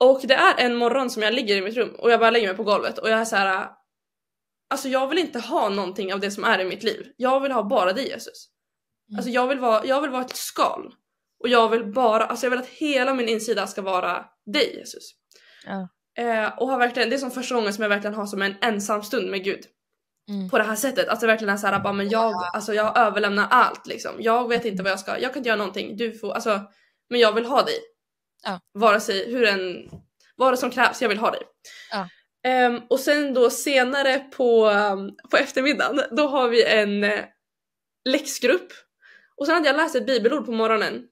Och det är en morgon som jag ligger i mitt rum och jag bara lägger mig på golvet och jag är så här. Alltså jag vill inte ha någonting av det som är i mitt liv. Jag vill ha bara dig Jesus. Mm. Alltså jag vill, vara, jag vill vara ett skal. Och jag vill bara, alltså jag vill att hela min insida ska vara dig Jesus. Ja. Eh, och har verkligen, det är som första gången som jag verkligen har som en ensam stund med Gud. Mm. På det här sättet, det verkligen är såhär bara men jag, alltså jag överlämnar allt liksom. Jag vet inte vad jag ska, jag kan inte göra någonting, du får, alltså men jag vill ha dig. Ja. Vare sig hur en, vad det som krävs, jag vill ha dig. Ja. Ehm, och sen då senare på, um, på eftermiddagen, då har vi en eh, läxgrupp. Och sen hade jag läst ett bibelord på morgonen.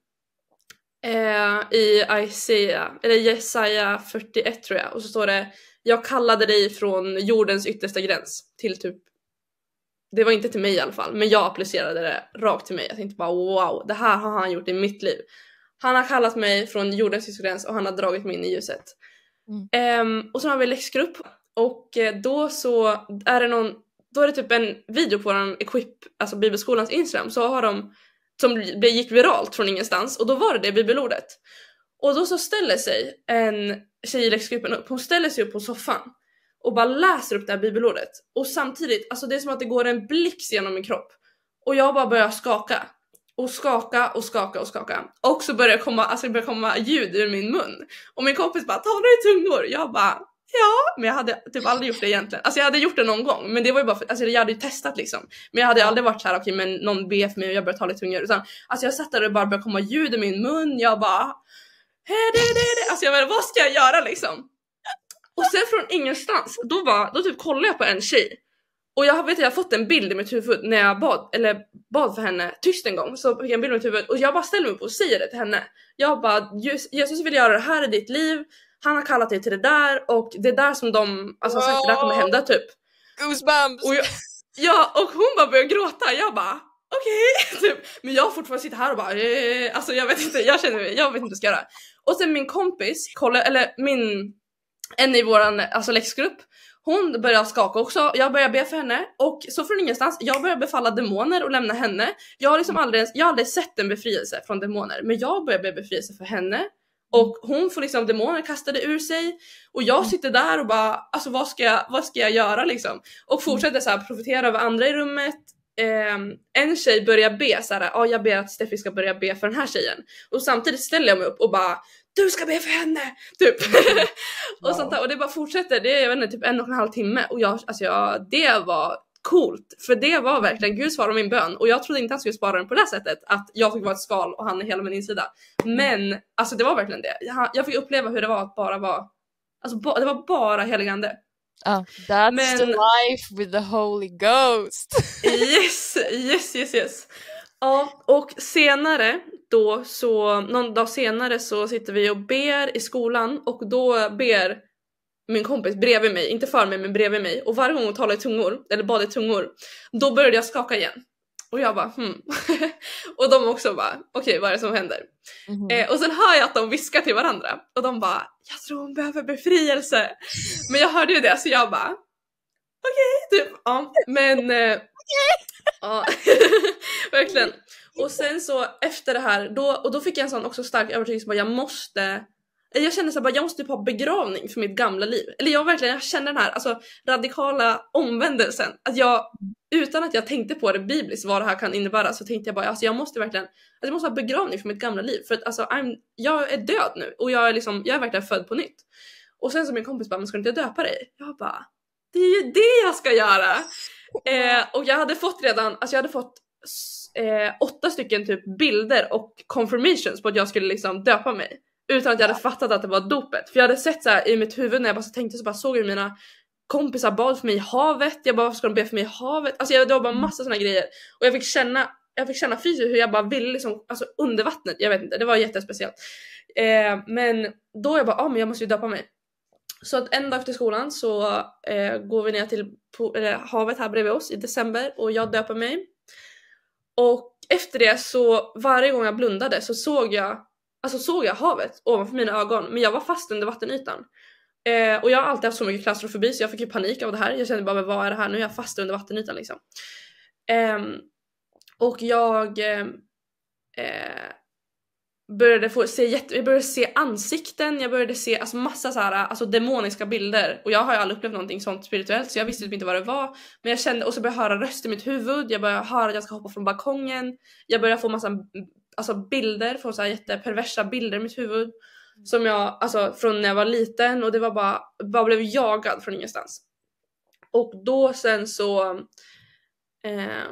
Eh, I Isaiah, eller Jesaja 41 tror jag. Och så står det Jag kallade dig från jordens yttersta gräns till typ det var inte till mig i alla fall, men jag applicerade det rakt till mig. Jag tänkte bara wow, det här har han gjort i mitt liv. Han har kallat mig från jordens yttersta gräns och han har dragit mig in i ljuset. Mm. Ehm, och så har vi läxgrupp och eh, då så är det någon, då är det typ en video på våran Equip, alltså bibelskolans Instagram, så har de, som gick viralt från ingenstans och då var det det bibelordet. Och då så ställer sig en tjej i läxgruppen upp, hon ställer sig upp på soffan och bara läser upp det här bibelordet. Och samtidigt, alltså det är som att det går en blixt genom min kropp. Och jag bara börjar skaka. Och skaka och skaka och skaka. Och så börjar det komma, alltså det börjar komma ljud ur min mun. Och min kompis bara “talar du i tungor?” Jag bara “ja”. Men jag hade typ aldrig gjort det egentligen. Alltså jag hade gjort det någon gång men det var ju bara för, alltså jag hade ju testat liksom. Men jag hade aldrig varit så här: okej men någon ber för mig och jag börjar tala i tungor. Utan alltså jag satt där och det bara började komma ljud i min mun. Jag bara Alltså jag menar, vad ska jag göra liksom? Och sen från ingenstans, då, var, då typ kollade jag på en tjej. Och jag vet att jag har fått en bild i mitt huvud när jag bad, eller bad för henne tyst en gång. Så fick jag en bild i mitt huvud och jag bara ställer mig upp och säger det till henne. Jag bara, "Jesus- vill göra det här i ditt liv. Han har kallat dig till det där och det är där som de, alltså har sagt det där kommer hända typ. Goosebumps! Och jag, ja, och hon bara började gråta. Jag bara okej, typ. Men jag fortfarande sitter här och bara eh, alltså jag vet inte, jag känner jag vet inte vad jag ska göra. Och sen min kompis, kolla, eller min, en i våran alltså läxgrupp, hon börjar skaka också, jag börjar be för henne och så från ingenstans, jag börjar befalla demoner och lämna henne. Jag har liksom aldrig, ens- jag har aldrig sett en befrielse från demoner, men jag börjar be befrielse för henne. Och hon får liksom demoner kastade ur sig och jag sitter där och bara alltså vad ska jag, vad ska jag göra liksom? Och fortsätter så här profetera över andra i rummet. Ehm, en tjej börjar be så här, ja jag ber att Steffi ska börja be för den här tjejen. Och samtidigt ställer jag mig upp och bara du ska be för henne! Typ. och sånt där. Och det bara fortsätter, det är jag vet inte, typ en och en halv timme och jag, alltså jag, det var coolt. För det var verkligen, Gud svarade min bön och jag trodde inte han skulle spara den på det sättet att jag fick vara ett skal och han är hela min insida. Men alltså det var verkligen det. Jag, jag fick uppleva hur det var att bara vara, alltså ba, det var bara heligande. Ja, that's Men- the life with the holy ghost! Yes, yes, yes, yes. Ja, och senare då så, någon dag senare så sitter vi och ber i skolan och då ber min kompis bredvid mig, inte för mig men bredvid mig och varje gång hon talar i tungor, eller bad i tungor, då började jag skaka igen. Och jag bara hmm. och de också bara okej okay, vad är det som händer? Mhm. Eh, och sen hör jag att de viskar till varandra och de bara jag tror hon behöver befrielse. Men jag hörde ju det så jag bara okej typ ja men eh, ja verkligen. Och sen så efter det här då och då fick jag en sån också stark övertygelse att jag måste jag kände så här, bara, jag måste typ ha begravning för mitt gamla liv. Eller jag verkligen, jag kände den här alltså, radikala omvändelsen. Att jag, utan att jag tänkte på det bibliskt vad det här kan innebära så tänkte jag bara alltså jag måste verkligen, alltså, jag måste ha begravning för mitt gamla liv. För att alltså I'm, jag är död nu och jag är liksom, jag är verkligen född på nytt. Och sen så min kompis bara, men ska du inte döpa dig? Jag bara, det är ju det jag ska göra! Eh, och jag hade fått redan, alltså jag hade fått eh, åtta stycken typ bilder och confirmations på att jag skulle liksom döpa mig. Utan att jag hade fattat att det var dopet. För jag hade sett så här i mitt huvud när jag bara så tänkte så bara såg jag hur mina kompisar bad för mig i havet. Jag bara varför ska de be för mig i havet? Alltså jag, det var bara massa såna grejer. Och jag fick känna, jag fick känna fysiskt hur jag bara ville liksom, alltså under vattnet. Jag vet inte, det var jättespeciellt. Eh, men då jag bara, ah, men jag måste ju döpa mig. Så att en dag efter skolan så eh, går vi ner till eller, havet här bredvid oss i december och jag döper mig. Och efter det så varje gång jag blundade så såg jag, alltså såg jag havet ovanför mina ögon men jag var fast under vattenytan. Eh, och jag har alltid haft så mycket klaustrofobi så jag fick ju panik av det här. Jag kände bara vad är det här nu? är Jag fast under vattenytan liksom. Eh, och jag eh, eh, började få se jätte, jag började se ansikten, jag började se alltså massa så här, alltså demoniska bilder och jag har ju aldrig upplevt någonting sånt spirituellt så jag visste typ inte vad det var. Men jag kände, och så började jag höra röster i mitt huvud, jag började höra att jag ska hoppa från balkongen, jag började få massa alltså bilder, få så här jätteperversa bilder i mitt huvud. Som jag, alltså från när jag var liten och det var bara, bara blev jagad från ingenstans. Och då sen så eh,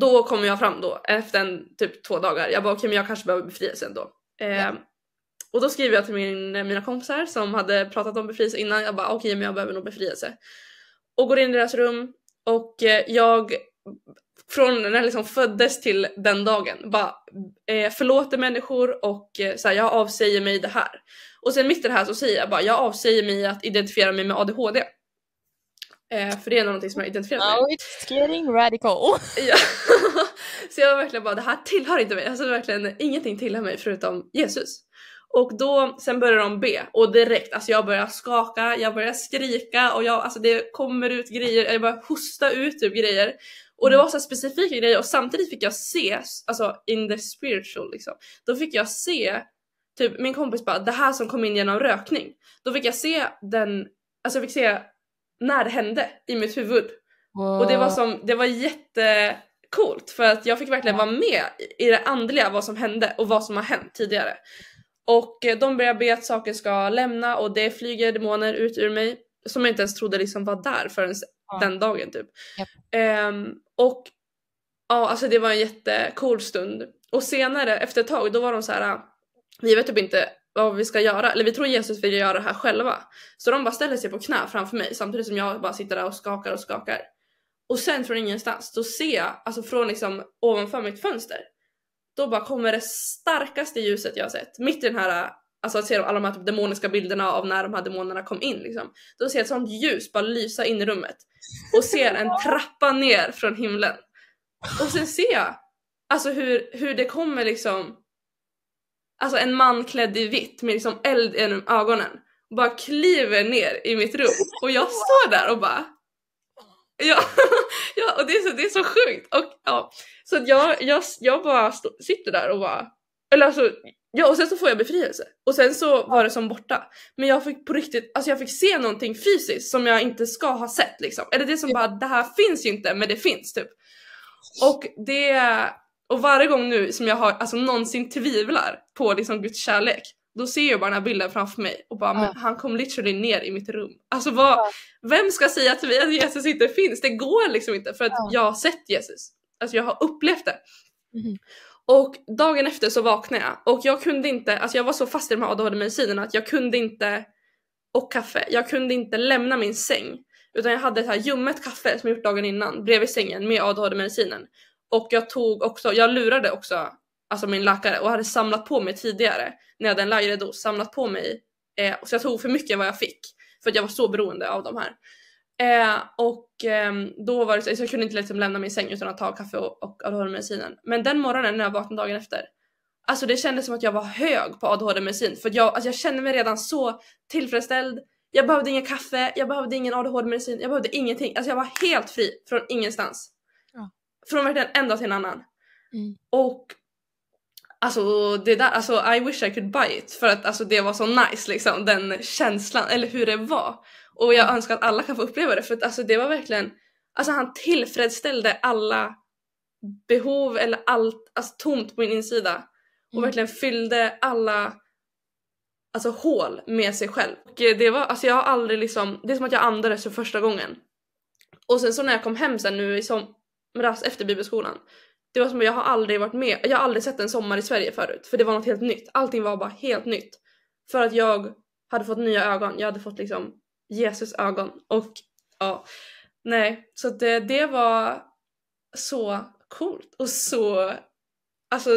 då kom jag fram då efter en, typ två dagar. Jag bara okej men jag kanske behöver befrielse ändå. Eh, Ja. Och då skriver jag till min, mina kompisar som hade pratat om befrielse innan. Jag bara okej men jag behöver nog befrielse. Och går in i deras rum och eh, jag från när jag liksom föddes till den dagen bara eh, förlåter människor och eh, så här, jag avsäger mig det här. Och sen mitt i det här så säger jag bara jag avsäger mig att identifiera mig med ADHD. Eh, för det är någonting som jag identifierar mig med. Now it's getting radical. Ja. så jag var verkligen bara, det här tillhör inte mig. Alltså verkligen ingenting tillhör mig förutom Jesus. Och då, sen börjar de be och direkt, alltså jag börjar skaka, jag börjar skrika och jag, alltså det kommer ut grejer, jag börjar hosta ut typ grejer. Och det var så specifika grejer och samtidigt fick jag se, alltså in the spiritual liksom. Då fick jag se, typ min kompis bara, det här som kom in genom rökning. Då fick jag se den, alltså jag fick se när det hände i mitt huvud. Och det var, som, det var jättecoolt för att jag fick verkligen vara med i det andliga, vad som hände och vad som har hänt tidigare. Och eh, de börjar be att saker ska lämna och det flyger demoner ut ur mig som jag inte ens trodde liksom var där förrän Ja. den dagen typ. Japp. Ehm, och ja, alltså det var en jättecool stund. Och senare efter ett tag då var de så här. vi vet typ inte vad vi ska göra, eller vi tror Jesus vill göra det här själva. Så de bara ställer sig på knä framför mig samtidigt som jag bara sitter där och skakar och skakar. Och sen från ingenstans, då ser jag, alltså från liksom ovanför mitt fönster, då bara kommer det starkaste ljuset jag har sett. Mitt i den här, alltså jag ser alla de här typ demoniska bilderna av när de här demonerna kom in liksom. Då ser jag ett sånt ljus bara lysa in i rummet. Och ser en trappa ner från himlen. Och sen ser jag, alltså hur, hur det kommer liksom, alltså en man klädd i vitt med liksom eld i ögonen. Och bara kliver ner i mitt rum. Och jag står där och bara Ja, ja och det är, så, det är så sjukt. Och, ja, så jag, jag, jag bara stå, sitter där och bara, eller alltså, ja och sen så får jag befrielse. Och sen så var det som borta. Men jag fick på riktigt, alltså jag fick se någonting fysiskt som jag inte ska ha sett liksom. Eller det som bara, det här finns ju inte men det finns typ. Och det, och varje gång nu som jag har, alltså någonsin tvivlar på liksom Guds kärlek, då ser jag bara den här bilden framför mig och bara, Ja. men han kom literally ner i mitt rum. Alltså vad, Ja. vem ska säga till mig att Jesus inte finns? Det går liksom inte för att Ja. jag har sett Jesus. Alltså jag har upplevt det. Mhm. Och dagen efter så vaknade jag och jag kunde inte, alltså jag var så fast i de här ADHD-medicinerna att jag kunde inte, och kaffe, jag kunde inte lämna min säng. Utan jag hade ett här ljummet kaffe som jag gjort dagen innan bredvid sängen med ADHD-medicinen. Och jag tog också, jag lurade också alltså min läkare och hade samlat på mig tidigare när jag hade en lägre dos, samlat på mig. Eh, så jag tog för mycket vad jag fick för att jag var så beroende av de här. Eh, och då var det så, jag kunde inte liksom lämna min säng utan att ta kaffe och, och ADHD-medicinen. Men den morgonen när jag vaknade dagen efter, alltså det kändes som att jag var hög på ADHD-medicin för jag, alltså jag kände mig redan så tillfredsställd. Jag behövde ingen kaffe, jag behövde ingen ADHD-medicin, jag behövde ingenting. Alltså jag var helt fri från ingenstans. Ja. Från verkligen en dag till en annan. Mm. Och Alltså det där, alltså I wish I could buy it för att alltså det var så nice liksom den känslan eller hur det var. Och jag önskar att alla kan få uppleva det för att alltså det var verkligen, alltså han tillfredsställde alla behov eller allt alltså, tomt på min insida och Mm. verkligen fyllde alla alltså hål med sig själv. Och det var, alltså jag har aldrig liksom, det är som att jag andades för första gången. Och sen så när jag kom hem sen nu i somras efter bibelskolan, det var som att jag har aldrig varit med, jag har aldrig sett en sommar i Sverige förut för det var något helt nytt. Allting var bara helt nytt. För att jag hade fått nya ögon, jag hade fått liksom Jesus ögon och ja, nej, så det, det var så coolt och så, alltså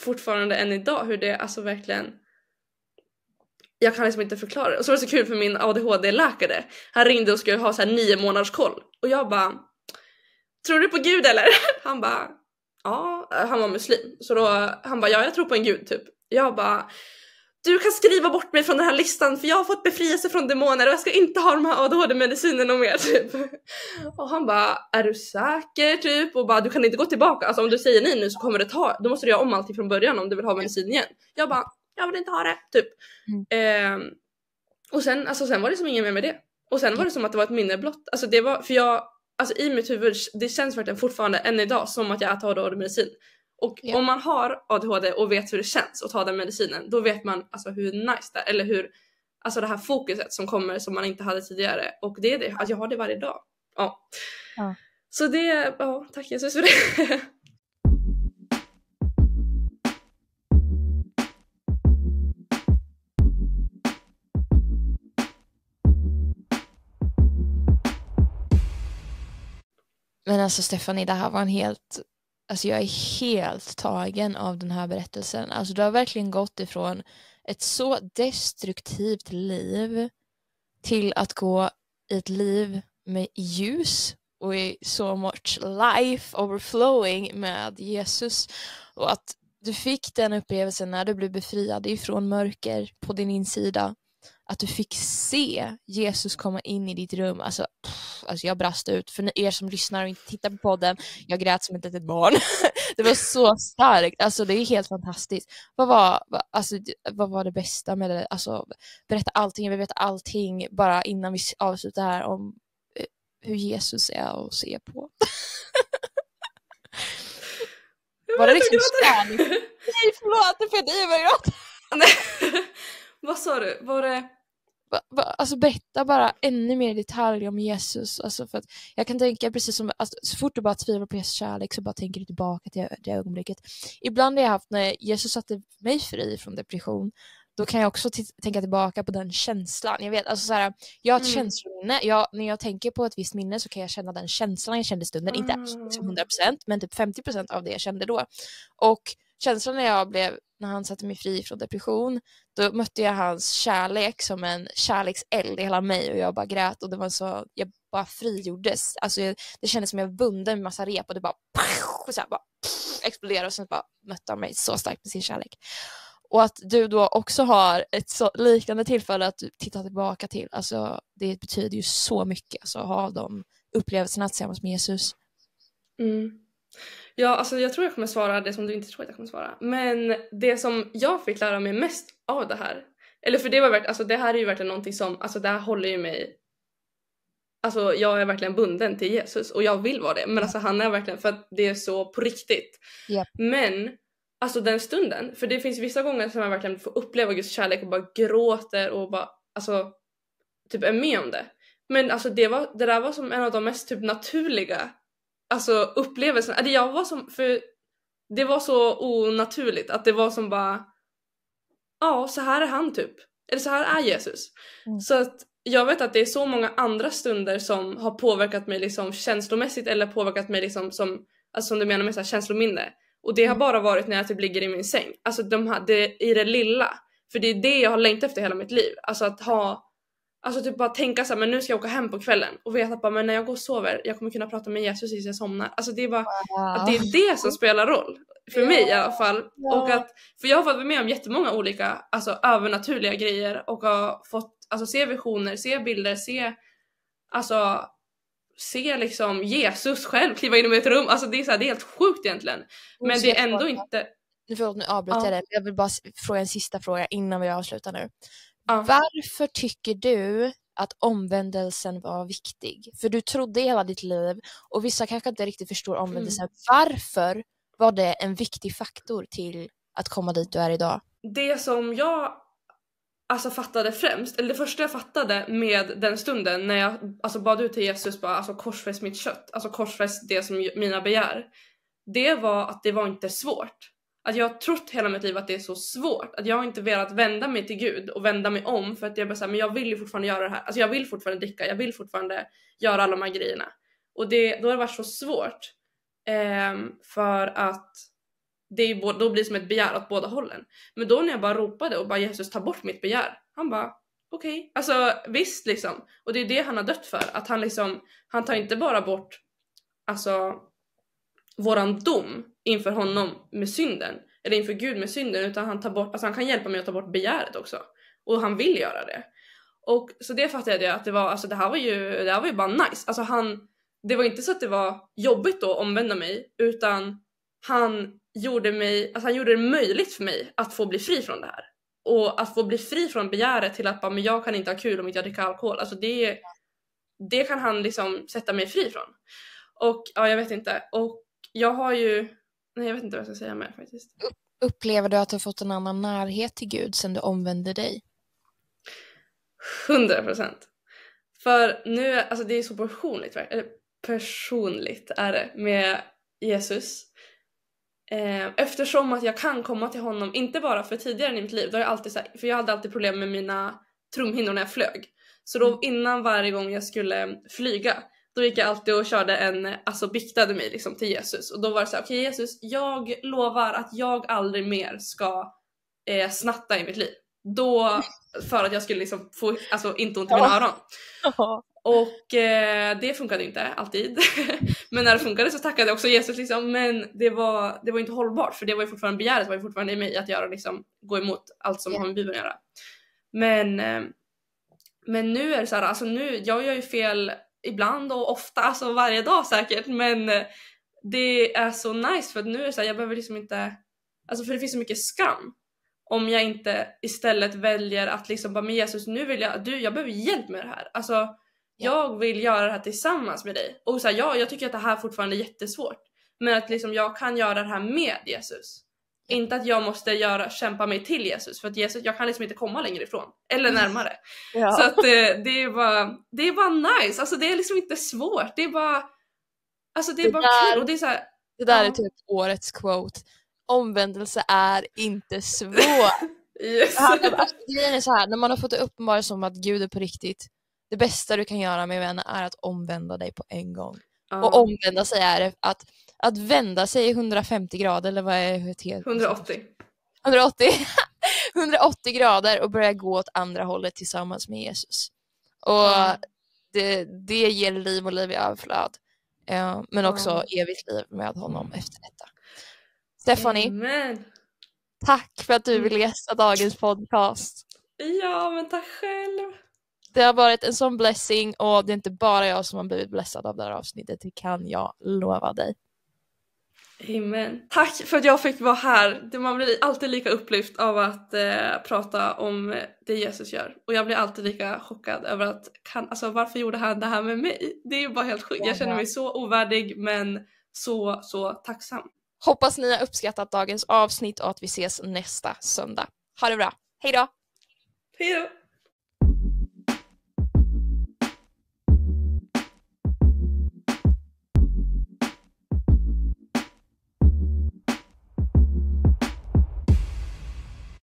fortfarande än idag hur det alltså verkligen jag kan liksom inte förklara det. Och så var det så kul för min ADHD-läkare. Han ringde och skulle ha så här nio månaders koll. Och jag bara Tror du på gud eller? Han bara Ja, han var muslim. Så då, han bara ja jag tror på en gud typ. Jag bara du kan skriva bort mig från den här listan för jag har fått befrielse från demoner och jag ska inte ha de här ADHD-medicinerna mer typ. Och han bara är du säker typ? Och bara du kan inte gå tillbaka. Alltså om du säger nej nu så kommer det ta, då måste du göra om allting från början om du vill ha medicin igen. Jag bara jag vill inte ha det typ. Ehm, och sen, alltså, sen var det som inget mer med det. Och sen var det som att det var ett minne blott. Alltså det var, för jag, alltså i mitt huvud, det känns verkligen fortfarande än idag som att jag äter ADHD-medicin. Och Ja. om man har ADHD och vet hur det känns att ta den medicinen, då vet man alltså hur nice det är, eller hur, alltså det här fokuset som kommer som man inte hade tidigare. Och det är det, att jag har det varje dag. Ja. Ja. Så det, ja tack Jesus för det. Men alltså Stephanie, det här var en helt, alltså jag är helt tagen av den här berättelsen. Alltså du har verkligen gått ifrån ett så destruktivt liv till att gå i ett liv med ljus och i så much life overflowing med Jesus. Och att du fick den upplevelsen när du blev befriad ifrån mörker på din insida. Att du fick se Jesus komma in i ditt rum. Alltså, pff, alltså jag brast ut. För er som lyssnar och inte tittar på podden, jag grät som ett litet barn. det var så starkt. Alltså det är helt fantastiskt. Vad var, alltså, vad var det bästa med det? Alltså, berätta allting, jag vill veta allting bara innan vi avslutar här om eh, hur Jesus är att se på. Var det liksom kärlek? Nej förlåt, det är för dig jag börjar gråta. Vad sa du? Var det? Alltså berätta bara ännu mer i detalj om Jesus. Alltså för att jag kan tänka precis som, alltså, så fort du bara tvivlar på Jesus kärlek så bara tänker du tillbaka till det ögonblicket. Ibland har jag haft när Jesus satte mig fri från depression, då kan jag också tänka tillbaka på den känslan. Jag vet, alltså så här, jag har ett Mm. känslominne, jag, när jag tänker på ett visst minne så kan jag känna den känslan jag kände i stunden, inte Mm. liksom 100% men typ 50% av det jag kände då. Och känslan när jag blev, när han satte mig fri från depression, då mötte jag hans kärlek som en kärlekseld i hela mig och jag bara grät och det var så, jag bara frigjordes. Alltså jag, det kändes som jag var bunden med massa rep och det bara, och så här, bara exploderade och sen bara mötte han mig så starkt med sin kärlek. Och att du då också har ett så liknande tillfälle att titta tillbaka till, alltså det betyder ju så mycket alltså, att ha de upplevelserna tillsammans med Jesus. Mm. Ja, alltså jag tror jag kommer svara det som du inte tror att jag kommer svara. Men det som jag fick lära mig mest av det här, eller för det var verkligen, alltså det här är ju verkligen någonting som, alltså det här håller ju mig Alltså jag är verkligen bunden till Jesus och jag vill vara det men alltså han är verkligen för att det är så på riktigt. Japp. Men alltså den stunden, för det finns vissa gånger som jag verkligen får uppleva Guds kärlek och bara gråter och bara alltså typ är med om det. Men alltså det, var, det där var som en av de mest typ naturliga alltså upplevelserna. Alltså, jag var som, för det var så onaturligt att det var som bara ja så här är han typ. Eller så här är Jesus. Mm. Så att jag vet att det är så många andra stunder som har påverkat mig liksom känslomässigt eller påverkat mig liksom som, alltså som du menar med så här känslominne. Och det har Mm. bara varit när jag typ ligger i min säng. Alltså de här, det, i det lilla. För det är det jag har längtat efter hela mitt liv. Alltså att ha, Alltså typ bara tänka såhär, men nu ska jag åka hem på kvällen och veta att bara, men när jag går och sover, jag kommer kunna prata med Jesus tills jag somnar. Alltså det är bara att det är det som spelar roll. För Ja. mig i alla fall. Ja. Och att, för jag har varit med om jättemånga olika alltså, övernaturliga grejer och har fått alltså, se visioner, se bilder, se alltså se liksom Jesus själv kliva in i ett rum. Alltså det är, så här, det är helt sjukt egentligen. Men det är ändå inte... Nu, förlåt, nu avbryter Ja. jag dig. Jag vill bara fråga en sista fråga innan vi avslutar nu. Ja. Varför tycker du att omvändelsen var viktig? För du trodde hela ditt liv och vissa kanske inte riktigt förstår omvändelsen. Varför var det en viktig faktor till att komma dit du är idag? Det som jag alltså fattade främst, eller det första jag fattade med den stunden när jag alltså bad ut till Jesus bara alltså korsfäst mitt kött, alltså korsfäst det som mina begär. Det var att det var inte svårt. Att jag har trott hela mitt liv att det är så svårt. Att jag har inte velat vända mig till Gud och vända mig om för att jag bara såhär, men jag vill ju fortfarande göra det här. Alltså jag vill fortfarande dricka, jag vill fortfarande göra alla de här grejerna. Och det, då har det varit så svårt. Ehm, för att det är, både, då blir det som ett begär åt båda hållen. Men då när jag bara ropade och bara Jesus ta bort mitt begär. Han bara okej. Alltså visst liksom. Och det är det han har dött för. Att han liksom, han tar inte bara bort alltså våran dom inför honom med synden. Eller inför Gud med synden. Utan han tar bort, alltså han kan hjälpa mig att ta bort begäret också. Och han vill göra det. Och så det fattade jag att det var, alltså det här var ju, det här var ju bara nice. Alltså han, det var inte så att det var jobbigt då att omvända mig. Utan han gjorde mig, alltså han gjorde det möjligt för mig att få bli fri från det här. Och att få bli fri från begäret till att bara, men jag kan inte ha kul om inte jag dricker alkohol. Alltså det, det kan han liksom sätta mig fri från. Och ja, jag vet inte. Och jag har ju, nej jag vet inte vad jag ska säga mer faktiskt. Upplever du att du har fått en annan närhet till Gud sen du omvände dig? 100 procent. För nu, alltså det är så personligt, eller personligt är det med Jesus. Eh, eftersom att jag kan komma till honom, inte bara för tidigare i mitt liv, då jag alltid här, för jag hade alltid problem med mina trumhinnor när jag flög. Så då innan varje gång jag skulle flyga, då gick jag alltid och körde en, alltså biktade mig liksom till Jesus. Och då var det så här, okej Jesus, jag lovar att jag aldrig mer ska eh, snatta i mitt liv. Då, för att jag skulle liksom få, alltså inte ont i mina öron. Och eh, det funkade inte alltid. men när det funkade så tackade jag också Jesus liksom. Men det var, det var inte hållbart för det var ju fortfarande begäret var ju fortfarande i mig att göra liksom, gå emot allt som har med Bibeln att göra. Men, eh, men nu är det så här, alltså nu, jag gör ju fel ibland och ofta, alltså varje dag säkert. Men eh, det är så nice för att nu är det så här, jag behöver liksom inte, alltså för det finns så mycket skam. Om jag inte istället väljer att liksom bara med Jesus nu vill jag, du jag behöver hjälp med det här. Alltså jag vill göra det här tillsammans med dig. Och så här, ja, jag tycker att det här fortfarande är jättesvårt. Men att liksom jag kan göra det här med Jesus. Inte att jag måste göra, kämpa mig till Jesus för att Jesus, jag kan liksom inte komma längre ifrån. Eller närmare. Ja. Så att eh, det är bara, det är bara nice. Alltså det är liksom inte svårt. Det är bara, alltså det är Det bara där- kul. Och det är så här, Det där är Ja. typ årets quote. Omvändelse är inte svårt. yes. Alltså, grejen är så här, när man har fått det uppenbart som att Gud är på riktigt, det bästa du kan göra med vänner är att omvända dig på en gång. Ja, Och omvända sig är att, att vända sig i 150 grader, eller vad är det? heter? 180. 180, 180 grader och börja gå åt andra hållet tillsammans med Jesus. Och Ja. det, det ger liv och liv i överflöd. Eh, men också Ja. evigt liv med honom efter detta. Stephanie, Amen. tack för att du Mm. ville gästa dagens podcast. Ja men tack själv. Det har varit en sån blessing och det är inte bara jag som har blivit blessad av det här avsnittet, det kan jag lova dig. Amen. Tack för att jag fick vara här. Man blir alltid lika upplyft av att eh, prata om eh, det Jesus gör. Och jag blir alltid lika chockad över att kan, alltså, varför gjorde han det här med mig? Det är ju bara helt sjukt. Jag känner mig så ovärdig men så, så tacksam. Hoppas ni har uppskattat dagens avsnitt och att vi ses nästa söndag. Ha det bra, hejdå! Hejdå!